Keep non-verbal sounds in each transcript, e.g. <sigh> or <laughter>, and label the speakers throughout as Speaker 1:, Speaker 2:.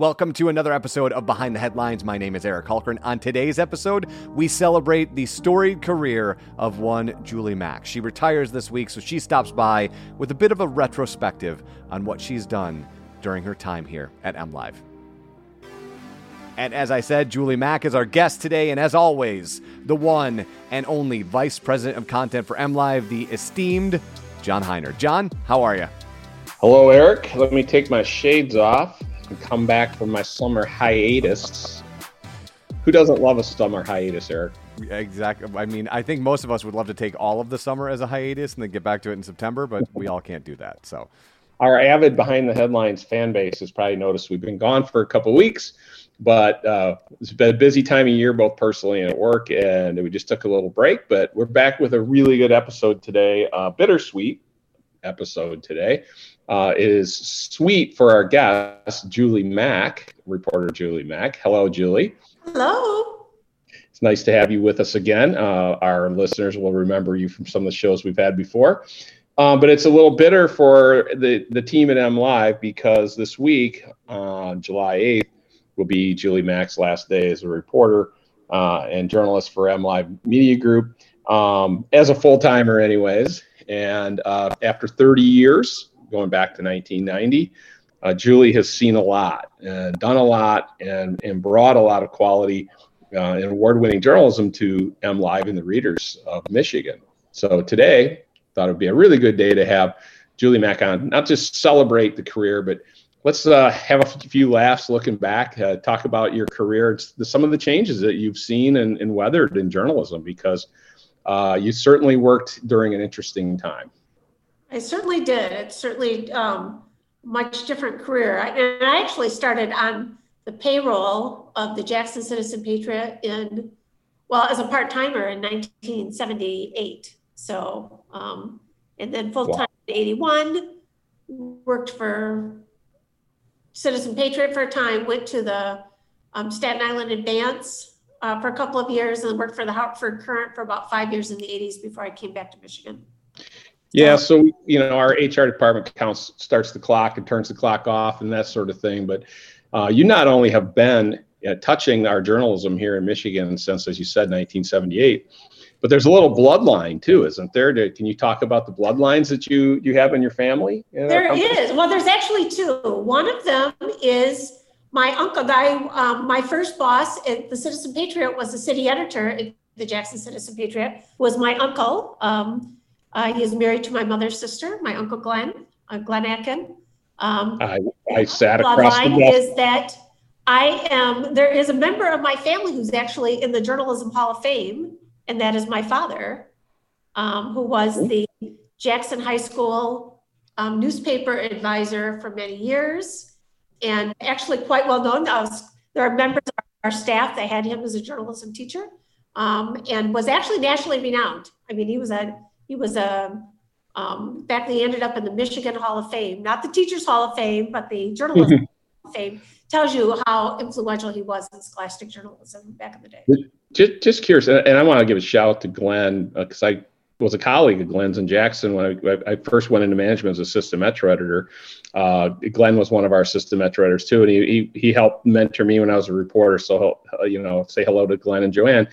Speaker 1: Welcome to another episode of Behind the Headlines. My name is Eric Hultgren. On today's episode, we celebrate the storied career of one Julie Mack. She retires this week, so she stops by with a bit of a retrospective on what she's done during her time here at MLive. And as I said, Julie Mack is our guest today, and as always, the one and only Vice President of Content for MLive, the esteemed John Hiner. John, how are you?
Speaker 2: Hello, Eric. Let me take my shades off and come back from my summer hiatus. Who doesn't love a summer hiatus, Eric?
Speaker 1: Exactly. I mean, I think most of us would love to take all of the summer as a hiatus and then get back to it in September, but we all can't do that. So,
Speaker 2: our avid behind the headlines fan base has probably noticed we've been gone for a couple weeks, but uh, it's been a busy time of year, both personally and at work, and we just took a little break. But we're back with a really good episode today, uh, bittersweet episode today. Uh, is sweet for our guest, Julie Mack, reporter Julie Mack. Hello, Julie.
Speaker 3: Hello.
Speaker 2: It's nice to have you with us again. Uh, our listeners will remember you from some of the shows we've had before. Um, but it's a little bitter for the, the team at MLive because this week, uh, July 8th, will be Julie Mack's last day as a reporter uh, and journalist for MLive Media Group, um, as a full timer, anyways. And uh, after 30 years, going back to 1990. Uh, Julie has seen a lot and done a lot and, and brought a lot of quality uh, and award-winning journalism to MLive and the readers of Michigan. So today, thought it would be a really good day to have Julie Mack on, not just celebrate the career, but let's uh, have a few laughs looking back, uh, talk about your career, some of the changes that you've seen and, and weathered in journalism, because uh, you certainly worked during an interesting time.
Speaker 3: I certainly did. It's certainly um, much different career. I, and I actually started on the payroll of the Jackson Citizen Patriot in, well, as a part timer in 1978. So, um, and then full time wow. in 81, worked for Citizen Patriot for a time, went to the um, Staten Island Advance uh, for a couple of years, and worked for the Hartford Courant for about five years in the 80s before I came back to Michigan.
Speaker 2: Yeah, so you know, our HR department counts starts the clock and turns the clock off and that sort of thing. But uh, you not only have been uh, touching our journalism here in Michigan since, as you said, 1978, but there's a little bloodline too, isn't there? Can you talk about the bloodlines that you you have in your family?
Speaker 3: In there is. Well, there's actually two. One of them is my uncle. Guy, um, my first boss at the Citizen Patriot was the city editor at the Jackson Citizen Patriot. Was my uncle. Um, uh, he is married to my mother's sister, my uncle Glenn, uh, Glenn Atkin.
Speaker 2: Um, I, I sat across the
Speaker 3: line is that I am, there is a member of my family who's actually in the Journalism Hall of Fame, and that is my father, um, who was the Jackson High School um, newspaper advisor for many years and actually quite well known. Was, there are members of our staff that had him as a journalism teacher um, and was actually nationally renowned. I mean, he was a he was a um, back then he ended up in the Michigan Hall of Fame, not the Teachers Hall of Fame, but the Journalism Hall of Fame. Tells you how influential he was in scholastic journalism back in the day.
Speaker 2: Just, just curious, and I want to give a shout out to Glenn because uh, I was a colleague of Glenn's in Jackson when I, I, first went into management as a system metro editor. Uh, Glenn was one of our system metro editors too, and he, he, he helped mentor me when I was a reporter. So you know, say hello to Glenn and Joanne.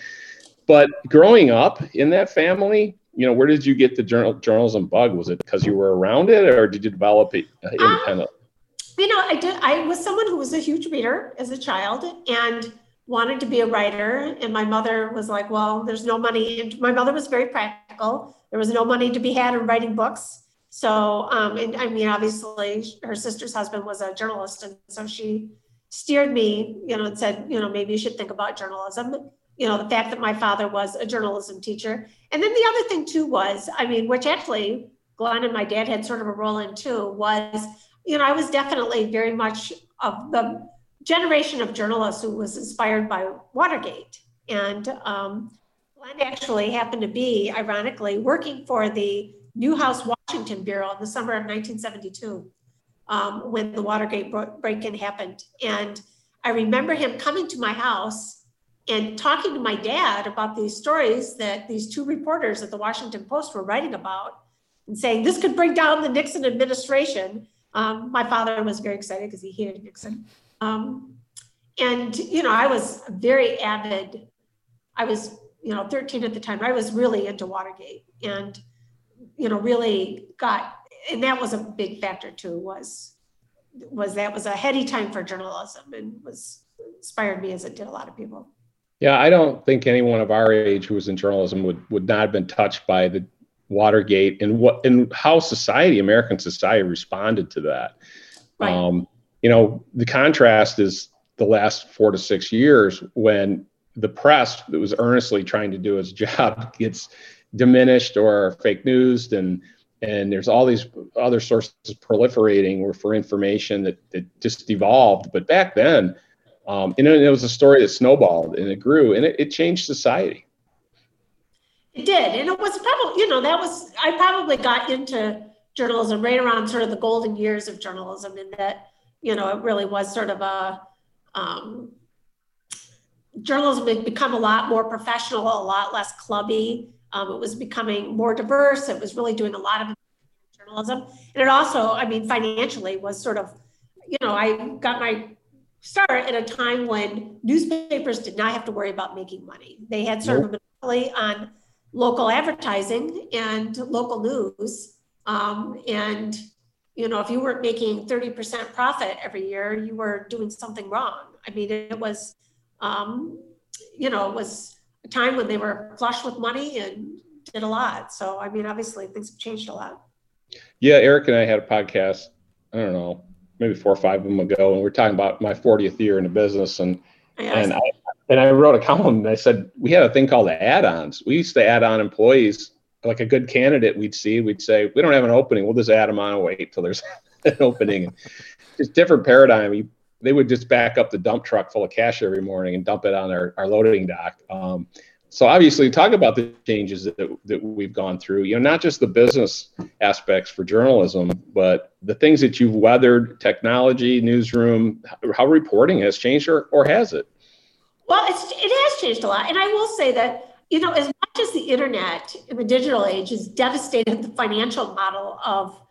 Speaker 2: But growing up in that family, you know, where did you get the journal, journalism bug? Was it because you were around it, or did you develop it uh, independently? Um,
Speaker 3: you know, I did. I was someone who was a huge reader as a child, and wanted to be a writer, and my mother was like, "Well, there's no money." And my mother was very practical. There was no money to be had in writing books. So, um, and I mean, obviously, her sister's husband was a journalist, and so she steered me, you know, and said, you know, maybe you should think about journalism. You know, the fact that my father was a journalism teacher, and then the other thing too was, I mean, which actually Glenn and my dad had sort of a role in too, was, you know, I was definitely very much of the generation of journalists who was inspired by Watergate. And um, Glenn actually happened to be, ironically, working for the Newhouse Washington Bureau in the summer of 1972 um, when the Watergate break in happened. And I remember him coming to my house and talking to my dad about these stories that these two reporters at the Washington Post were writing about and saying this could bring down the Nixon administration. Um, my father was very excited because he hated Nixon. Um, and, you know, I was very avid. I was, you know, 13 at the time. I was really into Watergate and, you know, really got, and that was a big factor too, was, was that was a heady time for journalism and was inspired me as it did a lot of people.
Speaker 2: Yeah, I don't think anyone of our age who was in journalism would, would not have been touched by the Watergate and what and how society, American society, responded to that. Right. Um, you know, the contrast is the last four to six years when the press that was earnestly trying to do its <laughs> job gets diminished or fake news and and there's all these other sources proliferating for information that, that just evolved but back then um, and it was a story that snowballed and it grew and it, it changed society
Speaker 3: it did and it was probably you know that was i probably got into journalism right around sort of the golden years of journalism in that you know, it really was sort of a um, journalism had become a lot more professional, a lot less clubby. Um, it was becoming more diverse. It was really doing a lot of journalism, and it also, I mean, financially was sort of, you know, I got my start at a time when newspapers did not have to worry about making money. They had sort nope. of a monopoly on local advertising and local news, um, and you know, if you weren't making 30% profit every year, you were doing something wrong. I mean, it was, um, you know, it was a time when they were flush with money and did a lot. So, I mean, obviously things have changed a lot.
Speaker 2: Yeah, Eric and I had a podcast, I don't know, maybe four or five of them ago, and we are talking about my 40th year in the business. And, and I, and I wrote a column and I said, we had a thing called the add-ons. We used to add on employees like a good candidate we'd see, we'd say, we don't have an opening. We'll just add them on and wait till there's <laughs> an opening. Just different paradigm. they would just back up the dump truck full of cash every morning and dump it on our, our loading dock. Um, so obviously talk about the changes that, that we've gone through, you know, not just the business aspects for journalism, but the things that you've weathered, technology, newsroom, how reporting has changed or, or has it?
Speaker 3: Well, it's, it has changed a lot. And I will say that you know, as much as the internet in the digital age has devastated the financial model of,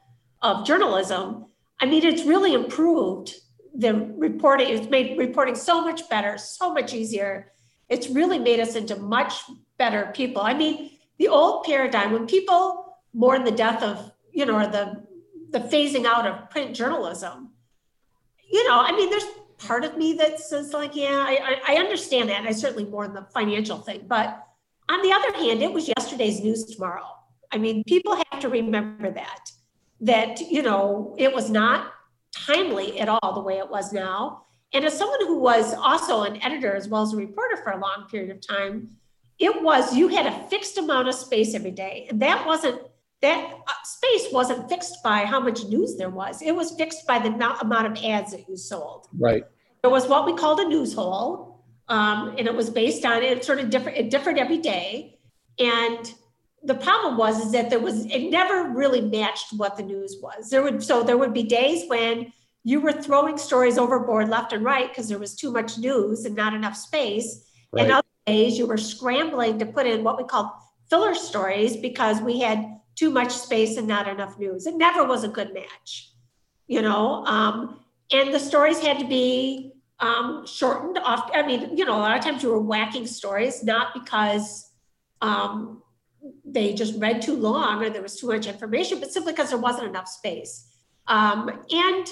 Speaker 3: of journalism, I mean, it's really improved the reporting. It's made reporting so much better, so much easier. It's really made us into much better people. I mean, the old paradigm, when people mourn the death of, you know, or the the phasing out of print journalism, you know, I mean, there's part of me that says like, yeah, I, I understand that. And I certainly mourn the financial thing, but on the other hand, it was yesterday's news tomorrow. I mean, people have to remember that, that, you know, it was not timely at all the way it was now. And as someone who was also an editor as well as a reporter for a long period of time, it was you had a fixed amount of space every day. And that wasn't, that uh, space wasn't fixed by how much news there was. It was fixed by the amount of ads that you sold.
Speaker 2: Right.
Speaker 3: There was what we called a news hole um, and it was based on it sort of different it differed every day and the problem was is that there was it never really matched what the news was there would so there would be days when you were throwing stories overboard left and right because there was too much news and not enough space right. and other days you were scrambling to put in what we called filler stories because we had too much space and not enough news it never was a good match you know um, and the stories had to be um, shortened off. I mean, you know, a lot of times you were whacking stories, not because um, they just read too long or there was too much information, but simply because there wasn't enough space. Um, and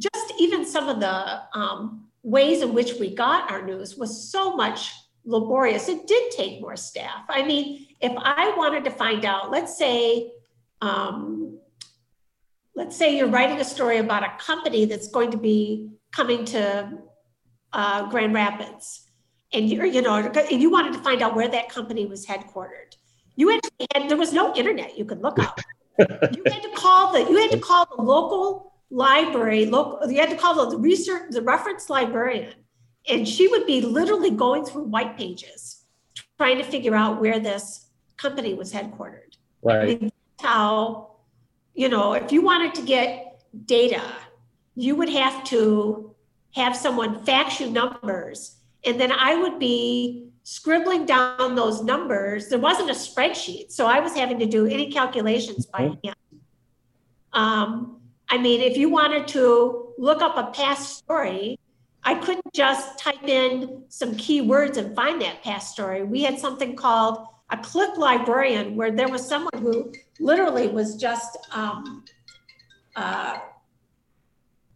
Speaker 3: just even some of the um, ways in which we got our news was so much laborious. It did take more staff. I mean, if I wanted to find out, let's say, um, let's say you're writing a story about a company that's going to be coming to uh, Grand Rapids, and you you know and you wanted to find out where that company was headquartered. You actually had there was no internet you could look up. <laughs> you had to call the you had to call the local library local you had to call the research the reference librarian. And she would be literally going through white pages trying to figure out where this company was headquartered.
Speaker 2: Right.
Speaker 3: I mean, how you know if you wanted to get data you would have to have someone fax you numbers. And then i would be scribbling down those numbers. There wasn't a spreadsheet so i was having to do any calculations by
Speaker 2: Mhm.
Speaker 3: hand. Um, i mean if you wanted to look up a past story I couldn't just type in some keywords and find that past story. We had something called a click librarian where there was someone who literally was just um, uh,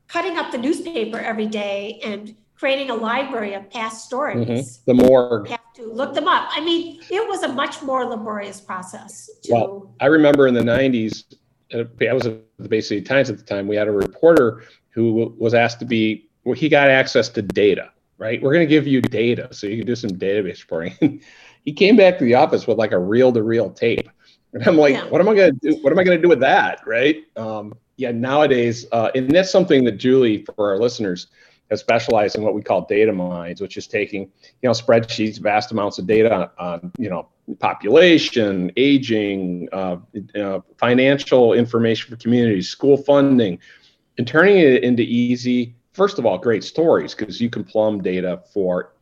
Speaker 3: cutting up the newspaper every day and creating a library of past stories.
Speaker 2: Mhm. the morgue
Speaker 3: Have to look them up. I mean, it was a much more laborious process to.
Speaker 2: Well, I remember in the 90s, uh, I was at the Bay City Times at the time, we had a reporter who was asked to be, well, he got access to data, right? We're going to give you data so you can do some database reporting. <laughs> he came back to the office with like a reel to reel tape. And I'm like,
Speaker 3: Yeah.
Speaker 2: what am I going to do? What am I going to do with that? Right. Um, yeah, nowadays, uh, and that's something that Julie, for our listeners, has specialized in what we call data mines, which is taking, you know, spreadsheets, vast amounts of data on, on you know, population, aging, uh, uh, financial information for communities, school funding, and turning it into easy, first of all, great stories because you can plumb data for,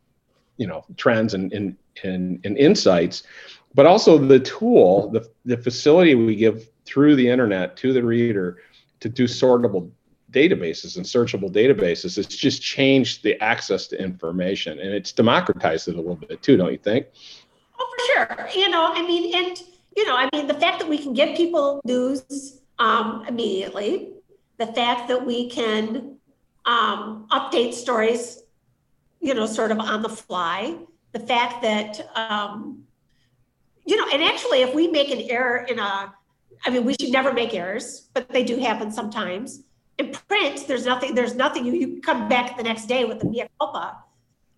Speaker 2: you know, trends and, and, and, and insights, but also the tool, the, the facility we give through the internet to the reader to do sortable databases and searchable databases. It's just changed the access to information and it's democratized it a little bit too, don't you think?
Speaker 3: Oh, for sure. You know, I mean, and you know, I mean, the fact that we can get people news um, immediately, the fact that we can um, update stories, you know, sort of on the fly, the fact that um, you know, and actually, if we make an error in a, I mean, we should never make errors, but they do happen sometimes. In print, there's nothing. There's nothing. You you come back the next day with the mea culpa.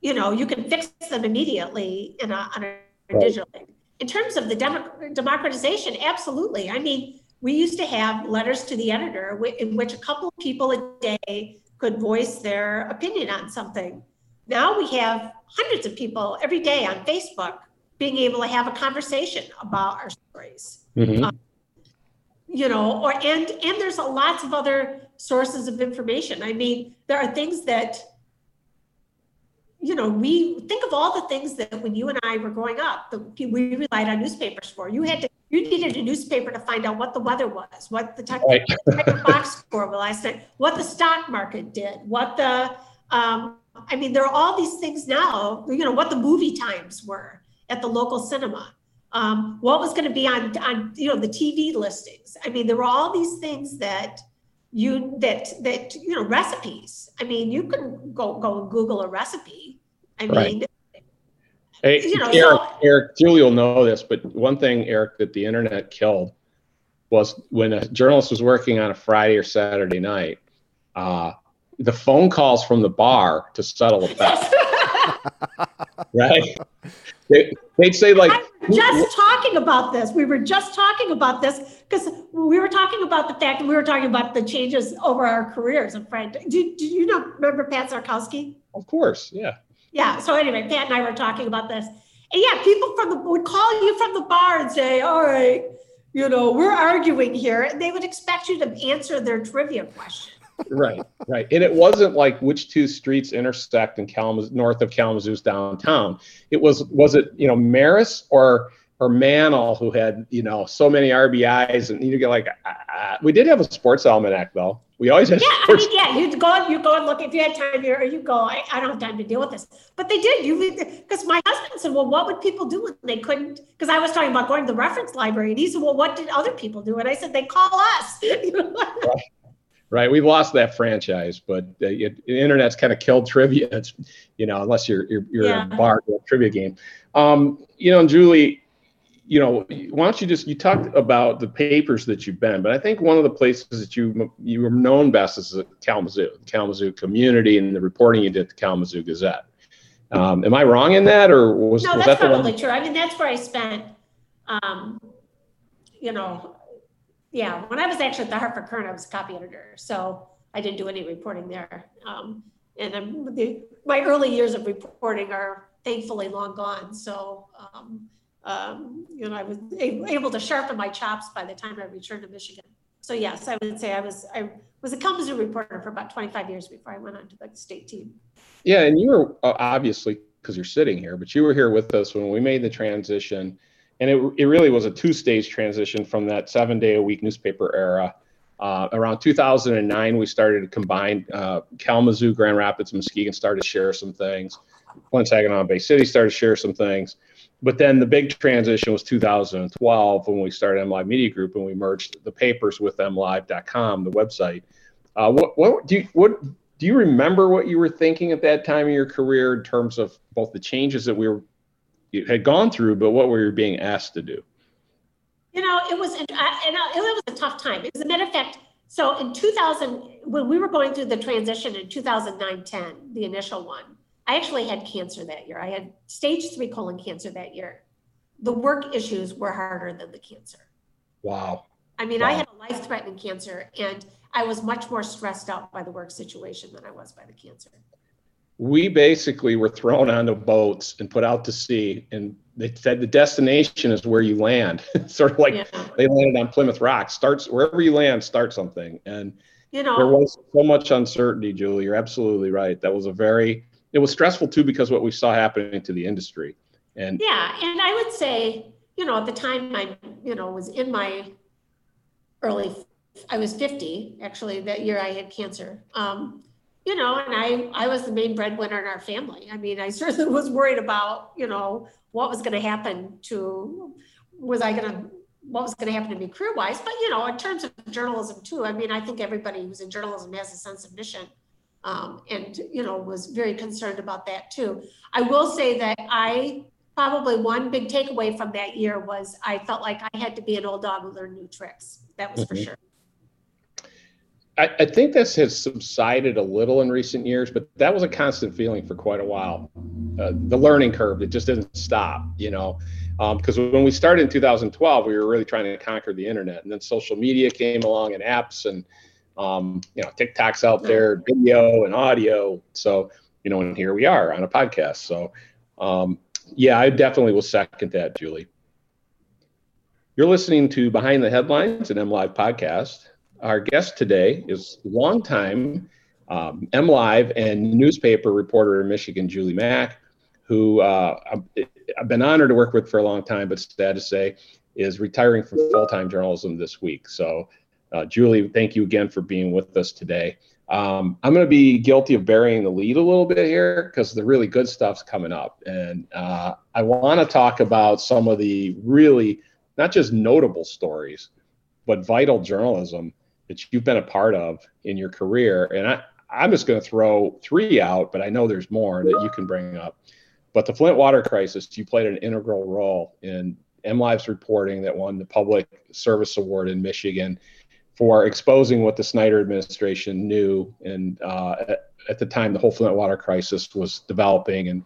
Speaker 3: You know, you can fix them immediately in a on a
Speaker 2: Right.
Speaker 3: digital thing. In terms of the demo- democratization, absolutely. I mean, we used to have letters to the editor in which a couple of people a day could voice their opinion on something. Now we have hundreds of people every day on Facebook being able to have a conversation about our stories mm-hmm. um, you know or and and there's a lots of other sources of information i mean there are things that you know we think of all the things that when you and i were growing up that we relied on newspapers for you had to you needed a newspaper to find out what the weather was what the type
Speaker 2: Right.
Speaker 3: of box score was last night what the stock market did what the um, i mean there are all these things now you know what the movie times were at the local cinema um, what was going to be on on you know the TV listings. I mean, there were all these things that you that that you know recipes. I mean, you can go go and Google a recipe. I
Speaker 2: Right.
Speaker 3: mean,
Speaker 2: Hey,
Speaker 3: You know,
Speaker 2: Eric,
Speaker 3: so-
Speaker 2: Eric, Julie will know this, but one thing, Eric, that the internet killed was when a journalist was working on a Friday or Saturday night, uh, the phone calls from the bar to settle a <laughs> bet, right? They, they'd say like,
Speaker 3: just talking about this. We were just talking about this because we were talking about the fact that we were talking about the changes over our careers. And Fred, do, do you know remember Pat Sarkowski?
Speaker 2: of course, yeah,
Speaker 3: Yeah. So anyway, Pat and I were talking about this. And yeah, people from the would call you from the bar and say, "All right, you know, we're arguing here," and they would expect you to answer their trivia question.
Speaker 2: right, right. And it wasn't like which two streets intersect in Kalamazoo, north of Kalamazoo's downtown. It was, was it, you know, Maris or or Mantle who had, you know, so many RBIs and you get like, ah, we did have a sports almanac though. We always had
Speaker 3: Yeah, I mean, yeah, you'd go, you go and look if you had time here, or you go. I, I don't have time to deal with this, but they did. You because my husband said, "Well, what would people do when they couldn't?" Because I was talking about going to the reference library, and he said, "Well, what did other people do?" And I said, "They call us." <laughs> You know?
Speaker 2: right? We've lost that franchise, but uh, it, the internet's kind of killed trivia. It's, <laughs> you know, unless you're you're, you're
Speaker 3: Yeah.
Speaker 2: a bar a trivia game. Um, you know, and Julie, you know, why don't you just you talked about the papers that you've been, but I think one of the places that you you were known best is the Kalamazoo, the Kalamazoo community, and the reporting you did at the Kalamazoo Gazette. Um, am I wrong in that, or was,
Speaker 3: No,
Speaker 2: was
Speaker 3: that's
Speaker 2: that
Speaker 3: probably true. I mean, that's where I spent, um, you know, yeah, when I was actually at the Hartford Courant, I was a copy editor, so I didn't do any reporting there. Um, and the, my early years of reporting are thankfully long gone, so, um, you know, I was able to sharpen my chops by the time I returned to Michigan. So yes, I would say I was, I was a Kalamazoo reporter for about 25 years before I went on to the state team.
Speaker 2: Yeah, and you were obviously because you're sitting here, but you were here with us when we made the transition, and it it really was a two-stage transition from that seven-day-a-week newspaper era. Uh, around 2009, we started to combine uh, Kalamazoo, Grand Rapids, Muskegon started to share some things. Flint, Saginaw, Bay City started to share some things. But then the big transition was 2012 when we started MLive Media Group and we merged the papers with MLive.com, the website. Uh, what what do you what do you remember what you were thinking at that time in your career in terms of both the changes that we were had gone through, but what were you being asked to do?
Speaker 3: You know, it was, and it was a tough time. As a matter of fact, so in 2000, when we were going through the transition in 2009 10, the initial one, I actually had cancer that year. I had stage three colon cancer that year. The work issues were harder than the cancer.
Speaker 2: Wow.
Speaker 3: I mean, I had a life threatening cancer and I was much more stressed out by the work situation than I was by the cancer.
Speaker 2: We basically were thrown onto boats and put out to sea, and they said the destination is where you land. <laughs> sort of like
Speaker 3: Yeah.
Speaker 2: they landed on Plymouth Rock. Starts wherever you land, start something. And
Speaker 3: You know, there
Speaker 2: was so much uncertainty, Julie. You're absolutely right. That was a very it was stressful too because what we saw happening to the industry. And
Speaker 3: Yeah, and I would say, you know, at the time I, you know, was in my early, I was 50, actually, that year I had cancer. Um, you know, and I, I was the main breadwinner in our family. I mean, I <laughs> certainly was worried about, you know, what was going to happen to, was I going to, what was going to happen to me career wise. But, you know, in terms of journalism too, I mean, I think everybody who's in journalism has a sense of mission um, and, you know, was very concerned about that too. I will say that I probably one big takeaway from that year was I felt like I had to be an old dog who learned new tricks. That was for
Speaker 2: Mhm.
Speaker 3: sure.
Speaker 2: I, I think this has subsided a little in recent years, but that was a constant feeling for quite a while. Uh, the learning curve, it just didn't stop, you know. Because when we started in 2012, we were really trying to conquer the internet, and then social media came along and apps, and um, you know, TikTok's out there, video and audio. So you know, and here we are on a podcast. So um, yeah, I definitely will second that, Julie. You're listening to Behind the Headlines, an MLive podcast. Our guest today is longtime um, MLive and newspaper reporter in Michigan, Julie Mack, who uh, I've- I've been honored to work with for a long time, but sad to say is retiring from full time journalism this week. So, uh, Julie, thank you again for being with us today. Um, I'm going to be guilty of burying the lead a little bit here because the really good stuff's coming up. And uh, I want to talk about some of the really not just notable stories, but vital journalism that you've been a part of in your career. And I, I'm just going to throw three out, but I know there's more that you can bring up. But the Flint water crisis, you played an integral role in MLive's reporting that won the Public Service Award in Michigan for exposing what the Snyder administration knew. And uh, at, at the time, the whole Flint water crisis was developing and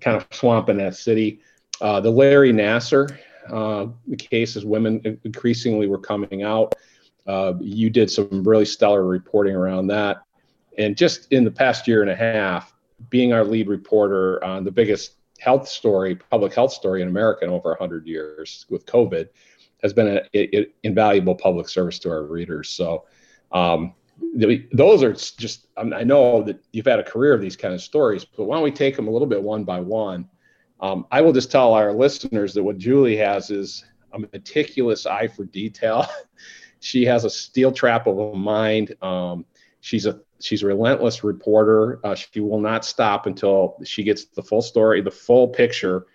Speaker 2: kind of swamping that city. Uh, the Larry Nassar uh, the case as women increasingly were coming out. Uh, you did some really stellar reporting around that. And just in the past year and a half, being our lead reporter on the biggest health story, public health story in America in over 100 years with COVID, has been an invaluable public service to our readers. So, um, those are just, I, mean, I know that you've had a career of these kind of stories, but why don't we take them a little bit one by one? Um, I will just tell our listeners that what Julie has is a meticulous eye for detail. <laughs> she has a steel trap of a mind. Um, she's a she's a relentless reporter. Uh, she will not stop until she gets the full story, the full picture,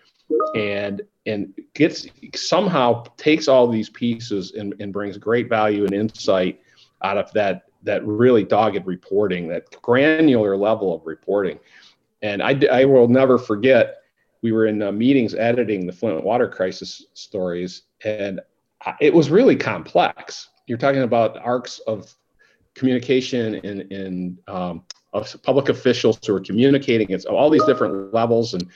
Speaker 2: and and gets somehow takes all these pieces and, and brings great value and insight out of that that really dogged reporting, that granular level of reporting. And I, I will never forget, we were in uh, meetings editing the Flint water crisis stories, and it was really complex. You're talking about arcs of communication and, in um, of public officials who are communicating. It's all these different levels. And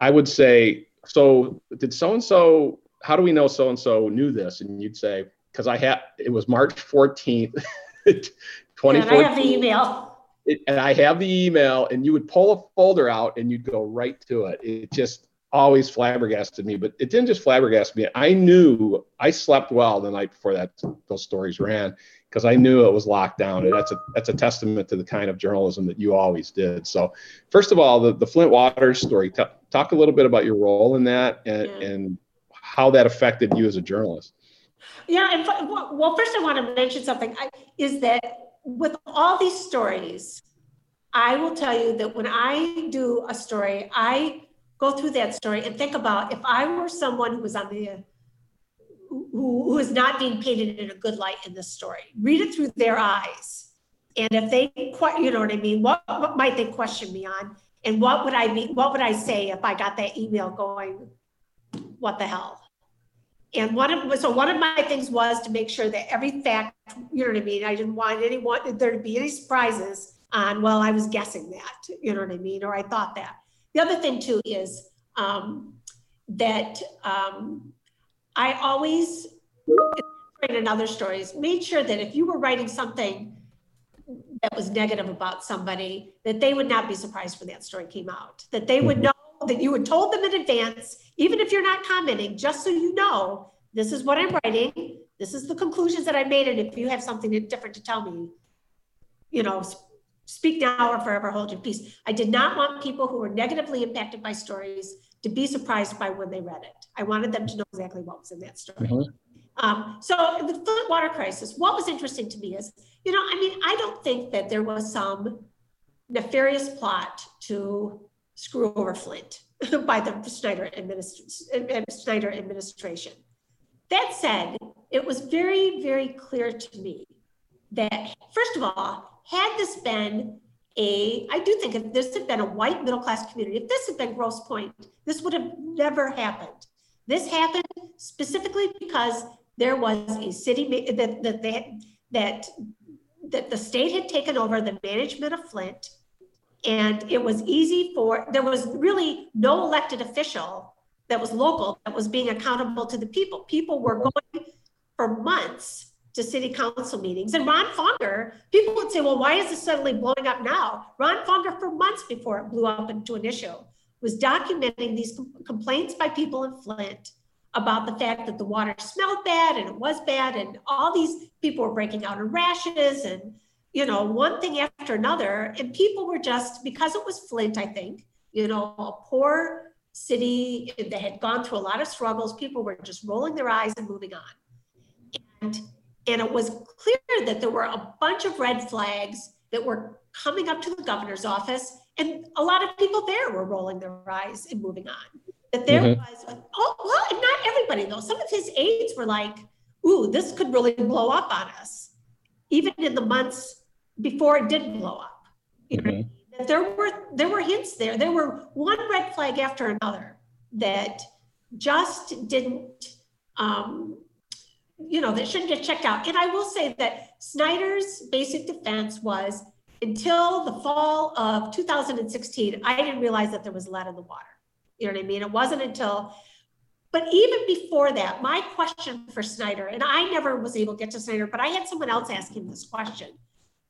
Speaker 2: I would say, so did so and so, how do we know so and so knew this? And you'd say, because I had, it was March 14th, 2014. <laughs>
Speaker 3: And I have the email.
Speaker 2: It, and I have the email, and you would pull a folder out and you'd go right to it. It just always flabbergasted me, but it didn't just flabbergast me. I knew I slept well the night before that those stories ran because I knew it was locked down. And that's a that's a testament to the kind of journalism that you always did. So, first of all, the, the Flint Waters story. T- talk a little bit about your role in that and, yeah. and how that affected you as a journalist.
Speaker 3: Yeah, and well, first I want to mention something. I, is that with all these stories, I will tell you that when I do a story, I go through that story and think about if I were someone who was on the who, who is not being painted in a good light in this story. Read it through their eyes. And if they, you know what I mean, what, what might they question me on? And what would I mean? What would I say if I got that email going, what the hell? And one of so one of my things was to make sure that every fact, you know what I mean. I didn't want anyone there to be any surprises on. Well, I was guessing that, you know what I mean, or I thought that. The other thing too is um, that um, I always, in other stories, made sure that if you were writing something that was negative about somebody, that they would not be surprised when that story came out. That they would mm-hmm. know that you had told them in advance, even if you're not commenting, just so you know, this is what I'm writing. This is the conclusions that I made. And if you have something different to tell me, you know, speak now or forever hold your peace. I did not want people who were negatively impacted by stories to be surprised by when they read it. I wanted them to know exactly what was in that story. Mm-hmm. Um, so the Flint water crisis, what was interesting to me is, you know, I mean, I don't think that there was some nefarious plot to screw over Flint <laughs> by the Snyder, administ- Snyder administration. That said, it was very, very clear to me that, first of all, had this been a, I do think if this had been a white middle class community, if this had been Grosse Pointe, this would have never happened. This happened specifically because there was a city that that they that that the state had taken over the management of Flint, and it was easy for there was really no elected official that was local that was being accountable to the people. People were going for months to city council meetings. And Ron Fonger, people would say, well, why is this suddenly blowing up now? Ron Fonger, for months before it blew up into an issue, was documenting these com- complaints by people in Flint about the fact that the water smelled bad and it was bad. And all these people were breaking out in rashes and, you know, one thing after another. And people were just, because it was Flint, I think, you know, a poor city that had gone through a lot of struggles, people were just rolling their eyes and moving on. And and it was clear that there were a bunch of red flags that were coming up to the governor's office. And a lot of people there were rolling their eyes and moving on. That there mm-hmm. was, oh, well, not everybody though. Some of his aides were like, ooh, this could really blow up on us, even in the months before it did blow up. You mm-hmm. know, there were there were hints there. There were one red flag after another that just didn't um, you know, that shouldn't get checked out. And I will say that Snyder's basic defense was until the fall of 2016, I didn't realize that there was lead in the water. You know what I mean? It wasn't until, but even before that, my question for Snyder, and I never was able to get to Snyder, but I had someone else ask him this question.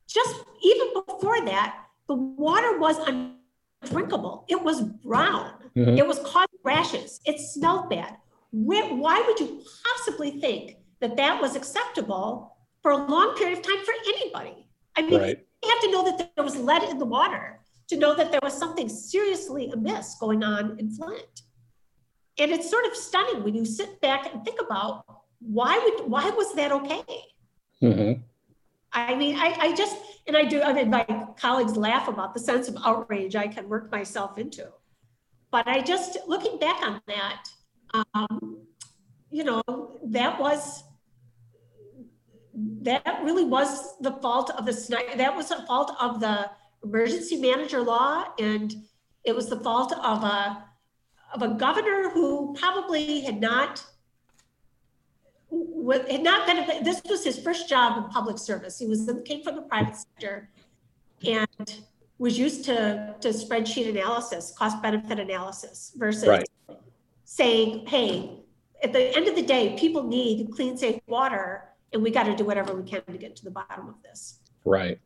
Speaker 3: Just even before that, the water was undrinkable. It was brown. Mm-hmm. It was causing rashes. It smelled bad. Why would you possibly think that that was acceptable for a long period of time for anybody. I mean, right. you have to know that there was lead in the water to know that there was something seriously amiss going on in Flint. And it's sort of stunning when you sit back and think about why would why was that okay? Mm-hmm. I mean, I, I just and I do. I mean, my colleagues laugh about the sense of outrage I can work myself into, but I just looking back on that, um, you know, that was that really was the fault of the Snyder, that was the fault of the emergency manager law. And it was the fault of a, of a governor who probably had not had not been this was his first job in public service he was came from the private sector and was used to to spreadsheet analysis cost benefit analysis versus right. saying hey at the end of the day people need clean safe water and we got to do whatever we can to get to the bottom of this
Speaker 2: right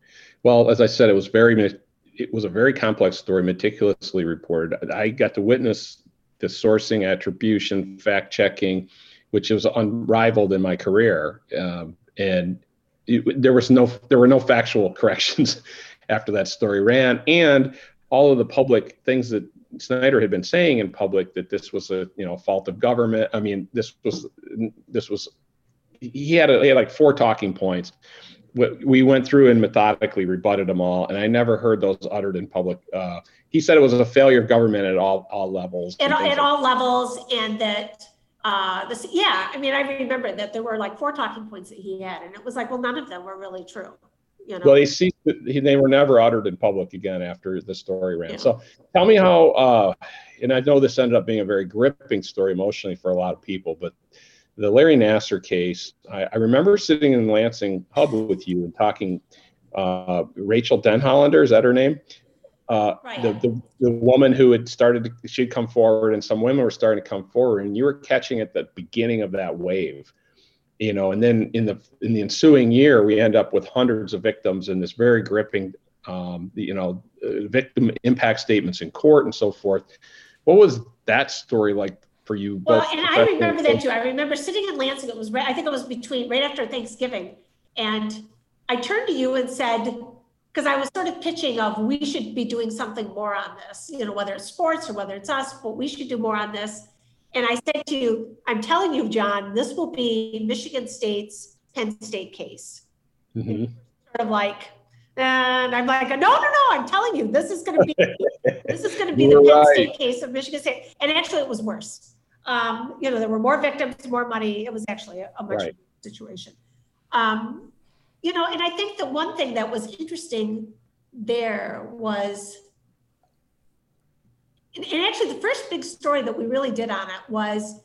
Speaker 2: well as i said it was very it was a very complex story meticulously reported i got to witness the sourcing attribution fact checking which was unrivaled in my career. Um, and it, there was no, there were no factual <laughs> corrections after that story ran, and all of the public things that Snyder had been saying in public that this was a you know fault of government. I mean, this was this was he had, a, he had like four talking points. We went through and methodically rebutted them all, and I never heard those uttered in public. Uh, he said it was a failure of government at all all levels.
Speaker 3: At, at all levels, and that uh, this, yeah, I mean, I remember that there were like four talking points that he had, and it was like, well, none of them were really true. You know?
Speaker 2: Well, he ceased, they were never uttered in public again after the story ran. Yeah. So tell me how, uh, and I know this ended up being a very gripping story emotionally for a lot of people, but the Larry Nassar case, I, I remember sitting in Lansing Hub with you and talking. Uh, Rachel Denhollander, is that her name? uh, right. the, the, the woman who had started to, she'd come forward and some women were starting to come forward and you were catching at the beginning of that wave you know and then in the in the ensuing year we end up with hundreds of victims and this very gripping um, you know uh, victim impact statements in court and so forth what was that story like for you
Speaker 3: well and i remember that too i remember sitting in lansing it was right i think it was between right after thanksgiving and i turned to you and said because I was sort of pitching of we should be doing something more on this, you know, whether it's sports or whether it's us, but we should do more on this. And I said to you, I'm telling you, John, this will be Michigan State's Penn State case. Mm-hmm. Sort of like, and I'm like, no, no, no, I'm telling you, this is going to be <laughs> this is going to be the Penn right. State case of Michigan State. And actually, it was worse. Um, you know, there were more victims, more money. It was actually a, a much right. situation. Um, you know, and I think the one thing that was interesting there was, and, and actually the first big story that we really did on it was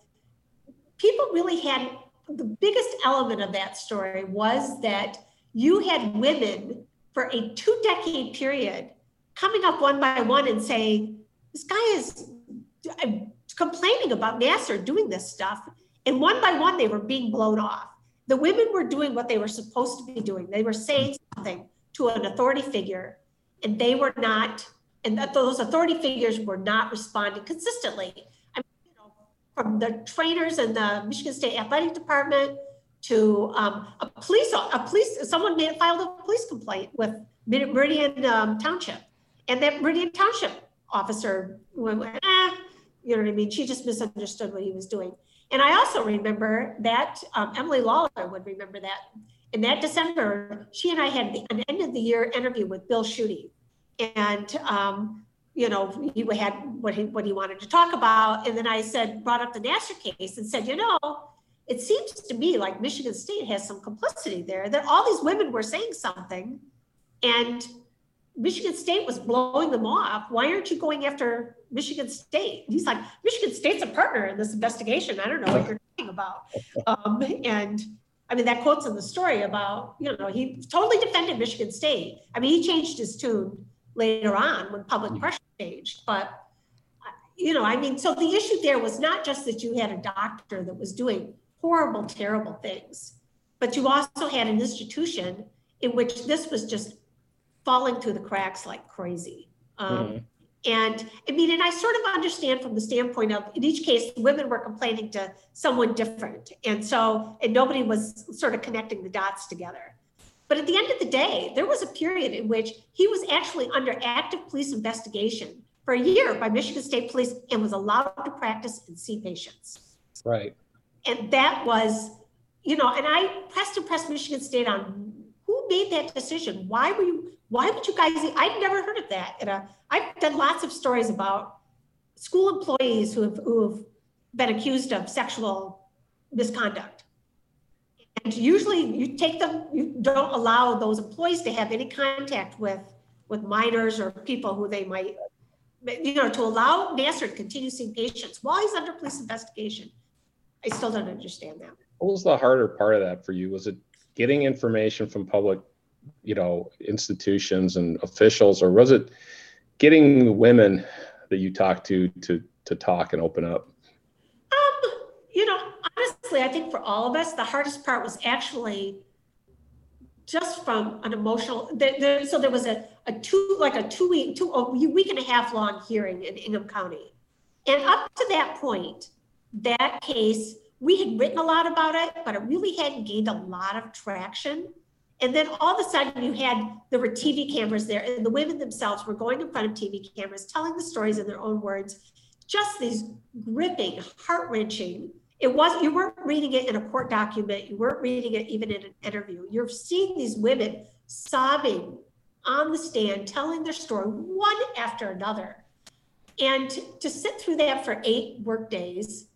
Speaker 3: people really had the biggest element of that story was that you had women for a two decade period coming up one by one and saying, this guy is complaining about Nassar doing this stuff. And one by one, they were being blown off the women were doing what they were supposed to be doing. They were saying something to an authority figure, and they were not, and those authority figures were not responding consistently. I mean, you know, from the trainers in the Michigan State Athletic Department to um, a police, a police, someone filed a police complaint with Meridian um, Township, and that Meridian Township officer went, eh, you know what I mean? She just misunderstood what he was doing. And I also remember that um, Emily Lawler would remember that. In that December, she and I had the, an end of the year interview with Bill Schuette. And, um, you know, he had what he, what he wanted to talk about. And then I said, brought up the Nassar case and said, you know, it seems to me like Michigan State has some complicity there, that all these women were saying something and Michigan State was blowing them off. Why aren't you going after Michigan State? He's like, Michigan State's a partner in this investigation. I don't know what you're talking about. Um, and I mean, that quote's in the story about, you know, he totally defended Michigan State. I mean, he changed his tune later on when public mm. pressure changed. But, you know, I mean, so the issue there was not just that you had a doctor that was doing horrible, terrible things, but you also had an institution in which this was just falling through the cracks like crazy. Um, mm-hmm. And I mean, and I sort of understand from the standpoint of in each case, women were complaining to someone different. And so, and nobody was sort of connecting the dots together. But at the end of the day, there was a period in which he was actually under active police investigation for a year by Michigan State Police and was allowed to practice and see patients.
Speaker 2: Right.
Speaker 3: And that was, you know, and I pressed and pressed Michigan State on who made that decision? Why were you why would you guys? I'd never heard of that. And uh, I've done lots of stories about school employees who have, who have been accused of sexual misconduct. and usually you take them, you don't allow those employees to have any contact with, with minors or people who they might, you know, to allow Nassar to continue seeing patients while he's under police investigation. I still don't understand that.
Speaker 2: What was the harder part of that for you? Was it getting information from public, you know, institutions and officials, or was it getting the women that you talked to to to talk and open up?
Speaker 3: Um, you know, honestly, I think for all of us, the hardest part was actually just from an emotional. There, so there was a, a two like a two week two a week and a half long hearing in Ingham County, and up to that point, that case we had written a lot about it, but it really hadn't gained a lot of traction. And then all of a sudden, you had there were TV cameras there, and the women themselves were going in front of TV cameras, telling the stories in their own words. Just these gripping, heart wrenching. It was you weren't reading it in a court document. You weren't reading it even in an interview. You're seeing these women sobbing on the stand, telling their story one after another, and to sit through that for eight work days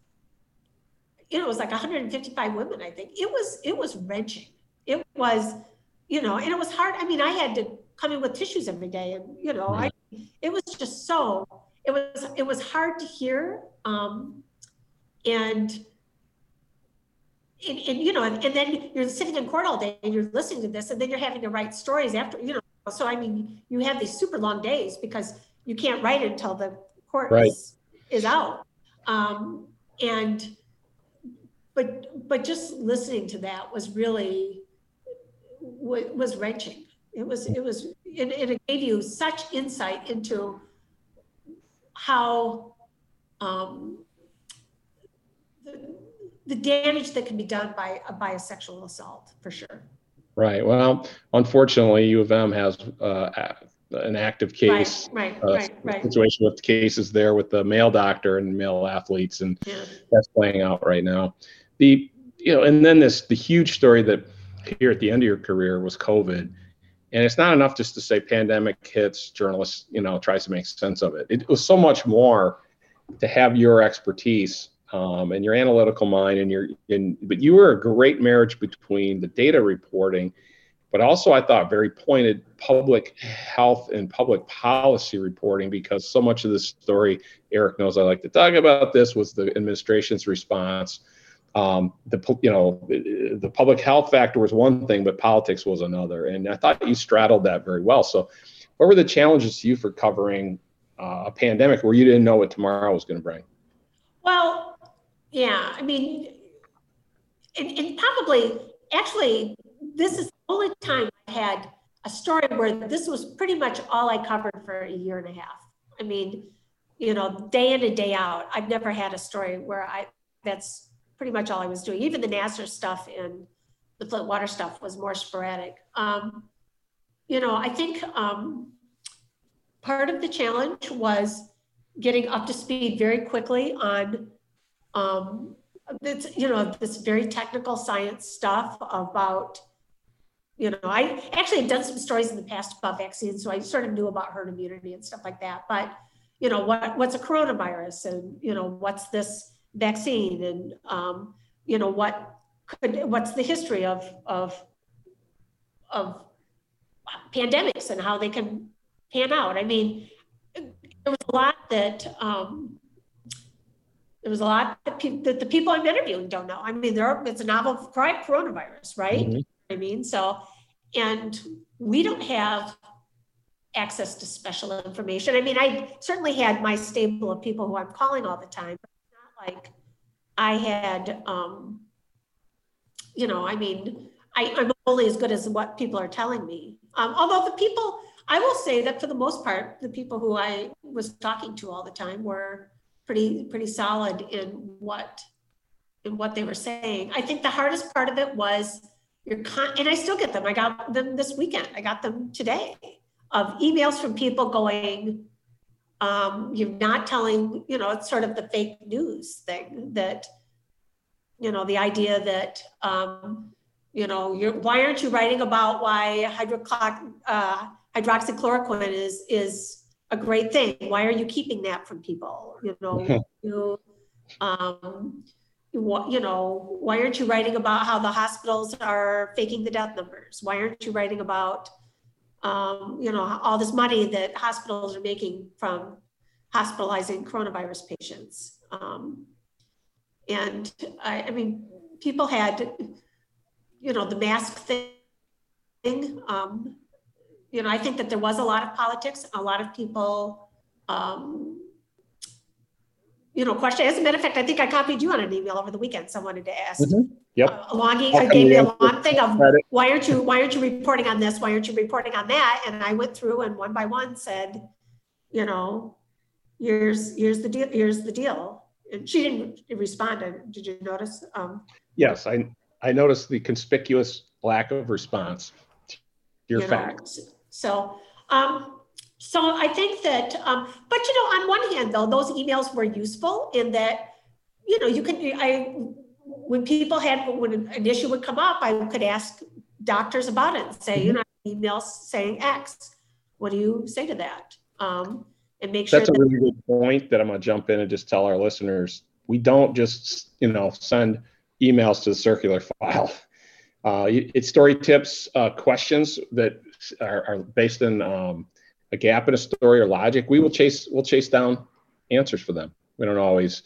Speaker 3: you know, it was like 155 women, I think. It was, it was wrenching. It was, you know, and it was hard. I mean, I had to come in with tissues every day and, you know, I, it was just so, it was, it was hard to hear. Um, and, and, and, you know, and, and then you're sitting in court all day and you're listening to this and then you're having to write stories after, you know, so I mean, you have these super long days because you can't write it until the court
Speaker 2: Right.
Speaker 3: is, is out. Um, and, but but just listening to that was really wa- was wrenching it was it was and it gave you such insight into how um, the, the damage that can be done by by a sexual assault for sure
Speaker 2: Right. Well, unfortunately, U of M has uh, an active case.
Speaker 3: right right
Speaker 2: uh,
Speaker 3: right right
Speaker 2: Situation with cases there with the male doctor and male athletes, and
Speaker 3: yeah
Speaker 2: that's playing out right now. The you know, and then this the huge story that here at the end of your career was COVID, and it's not enough just to say pandemic hits. Journalists, you know, tries to make sense of it. It was so much more to have your expertise um, and your analytical mind, and your in. But you were a great marriage between the data reporting, but also I thought very pointed public health and public policy reporting because so much of this story, Eric knows I like to talk about this, was the administration's response. Um, the you know the public health factor was one thing, but politics was another, and I thought you straddled that very well. So, what were the challenges to you for covering uh, a pandemic where you didn't know what tomorrow was going to bring?
Speaker 3: Well, yeah, I mean, and, and probably, actually, this is the only time I had a story where this was pretty much all I covered for a year and a half. I mean, you know, day in and day out, I've never had a story where I, that's pretty much all I was doing. Even the Nassar stuff and the Flint water stuff was more sporadic. Um, you know, I think um, part of the challenge was getting up to speed very quickly on um, it's, you know, this very technical science stuff about, you know, I actually had done some stories in the past about vaccines, so I sort of knew about herd immunity and stuff like that. But, you know, what what's a coronavirus, and you know, what's this vaccine, and um, you know, what could what's the history of of of pandemics and how they can pan out. I mean, there was a lot that um, there was a lot that, pe- that the people I'm interviewing don't know. I mean, there are, it's a novel coronavirus, right?
Speaker 2: Mhm.
Speaker 3: I mean, so and we don't have access to special information. I mean, I certainly had my stable of people who I'm calling all the time, but it's not like I had, um, you know, I mean, I, I'm only as good as what people are telling me. Um, although the people, I will say that for the most part, the people who I was talking to all the time were pretty pretty solid in what in what they were saying. I think the hardest part of it was your con- and I still get them. I got them this weekend. I got them today of emails from people going, um, you're not telling, you know, it's sort of the fake news thing that, you know, the idea that, um, you know, you're, why aren't you writing about why uh, hydroxychloroquine is is a great thing? Why are you keeping that from people? You know, <laughs> you, um, you know, why aren't you writing about how the hospitals are faking the death numbers? Why aren't you writing about, um, you know, all this money that hospitals are making from hospitalizing coronavirus patients? Um, and I, I mean, people had, you know, the mask thing. Um, you know, I think that there was a lot of politics. A lot of people, um, you know, question. As a matter of fact, I think I copied you on an email over the weekend. Someone wanted to ask.
Speaker 2: Mm-hmm. Yep.
Speaker 3: Uh, a long, I gave you a long thing of why aren't you why aren't you reporting on this? Why aren't you reporting on that? And I went through and one by one said, you know, here's here's the deal. Here's the deal. And she didn't respond. Did you notice? Um,
Speaker 2: yes, I I noticed the conspicuous lack of response. To Your you facts.
Speaker 3: Know, so. Um, so I think that, um, but you know, on one hand, though, those emails were useful in that, you know, you can, I, when people had, when an issue would come up, I could ask doctors about it and say, mm-hmm. you know, emails saying X. What do you say to that? Um, and make sure
Speaker 2: that's that- a really good point that I'm going to jump in and just tell our listeners we don't just, you know, send emails to the circular file. <laughs> Uh, it's story tips, uh, questions that are, are based in um, a gap in a story or logic, we will chase we'll chase down answers for them. We don't always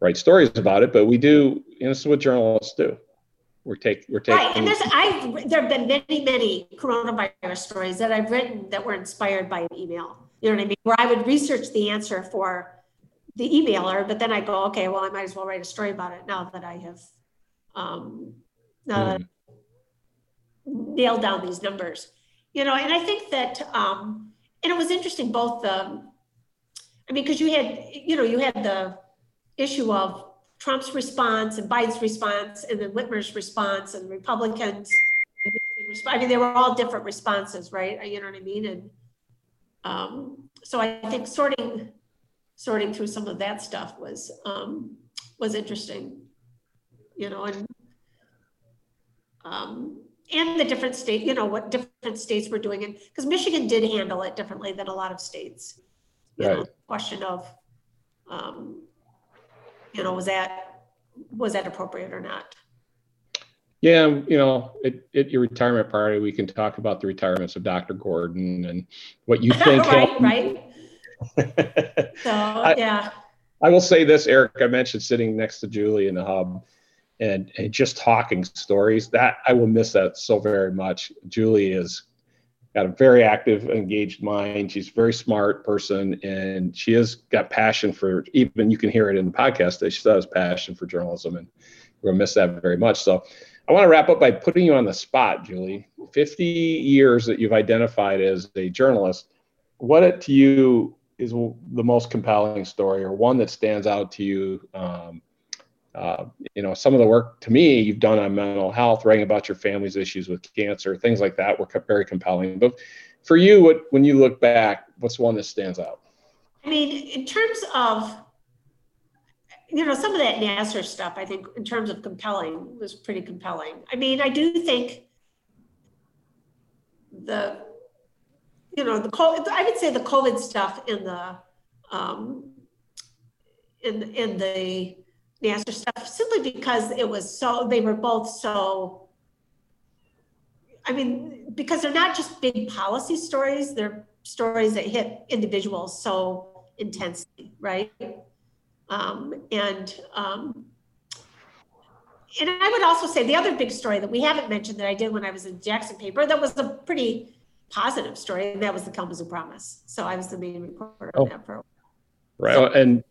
Speaker 2: write stories about it, but we do. Know, this is what journalists do. We're take we're taking
Speaker 3: right. And there's I there have been many many coronavirus stories that I've written that were inspired by an email. You know what I mean? Where I would research the answer for the emailer, but then I go, okay, well, I might as well write a story about it now that I have um, uh, mm. nailed down these numbers. You know, and I think that um, and it was interesting both the i mean because you had you know you had the issue of trump's response and biden's response and then whitmer's response and republicans. I mean they were all different responses right? You know what i mean? And um, so i think sorting sorting through some of that stuff was um, was interesting you know and um, and the different state, you know, what different states were doing it because Michigan did handle it differently than a lot of states. You right. know, question of, um, you know, was that was that appropriate or not?
Speaker 2: Yeah, you know, at, at your retirement party, we can talk about the retirements of Dr. Gordon and what you <laughs> think.
Speaker 3: right, right. <laughs> so I, yeah.
Speaker 2: I will say this, Eric. I mentioned sitting next to Julie in the hub and, and just talking stories that I will miss that so very much. Julie has got a very active, engaged mind. She's a very smart person, and she has got passion for. Even you can hear it in the podcast that she has passion for journalism, and we'll miss that very much. So, I want to wrap up by putting you on the spot, Julie. Fifty years that you've identified as a journalist. What to you is the most compelling story, or one that stands out to you um, uh, you know, some of the work to me you've done on mental health, writing about your family's issues with cancer, things like that were very compelling. But for you, what when you look back, what's one that stands out?
Speaker 3: I mean, in terms of you know some of that Nassar stuff, I think in terms of compelling was pretty compelling. I mean, I do think the you know the COVID, I would say the COVID stuff in the um, in in the Nassar stuff simply because it was so, they were both so, I mean, because they're not just big policy stories, they're stories that hit individuals so intensely, right? Um, and um, and I would also say the other big story that we haven't mentioned that I did when I was in Jackson paper that was a pretty positive story, and that was the Kalamazoo Promise. So I was the main reporter oh. on that program.
Speaker 2: Right, so, and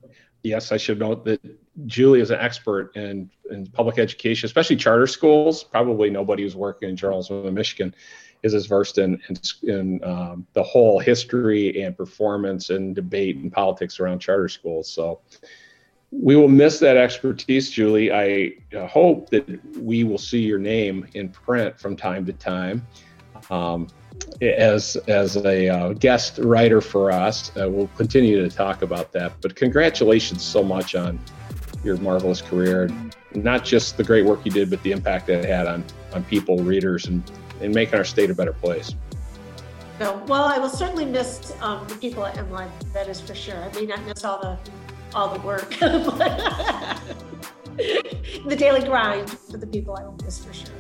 Speaker 2: yes, I should note that Julie is an expert in, in public education, especially charter schools. Probably nobody who's working in journalism in Michigan is as versed in, in, in um, the whole history and performance and debate and politics around charter schools. So we will miss that expertise, Julie. I uh, hope that we will see your name in print from time to time. Um, as as a uh, guest writer for us. Uh, we'll continue to talk about that. But congratulations so much on your marvelous career, not just the great work you did, but the impact that it had on on people, readers, and and making our state a better place.
Speaker 3: Well, I will certainly miss um, the people at MLive. That is for sure. I may not miss all the all the work, <laughs> but the daily grind for the people I will miss for sure.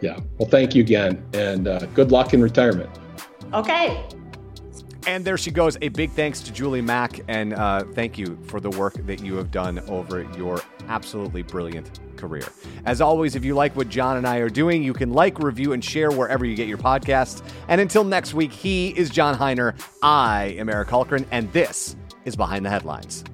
Speaker 2: Yeah. Well, thank you again, and uh, good luck in retirement.
Speaker 3: Okay.
Speaker 1: And there she goes. A big thanks to Julie Mack, and uh, thank you for the work that you have done over your absolutely brilliant career. As always, if you like what John and I are doing, you can like, review, and share wherever you get your podcasts. And until next week, he is John Hiner. I am Eric Hultgren, and this is Behind the Headlines.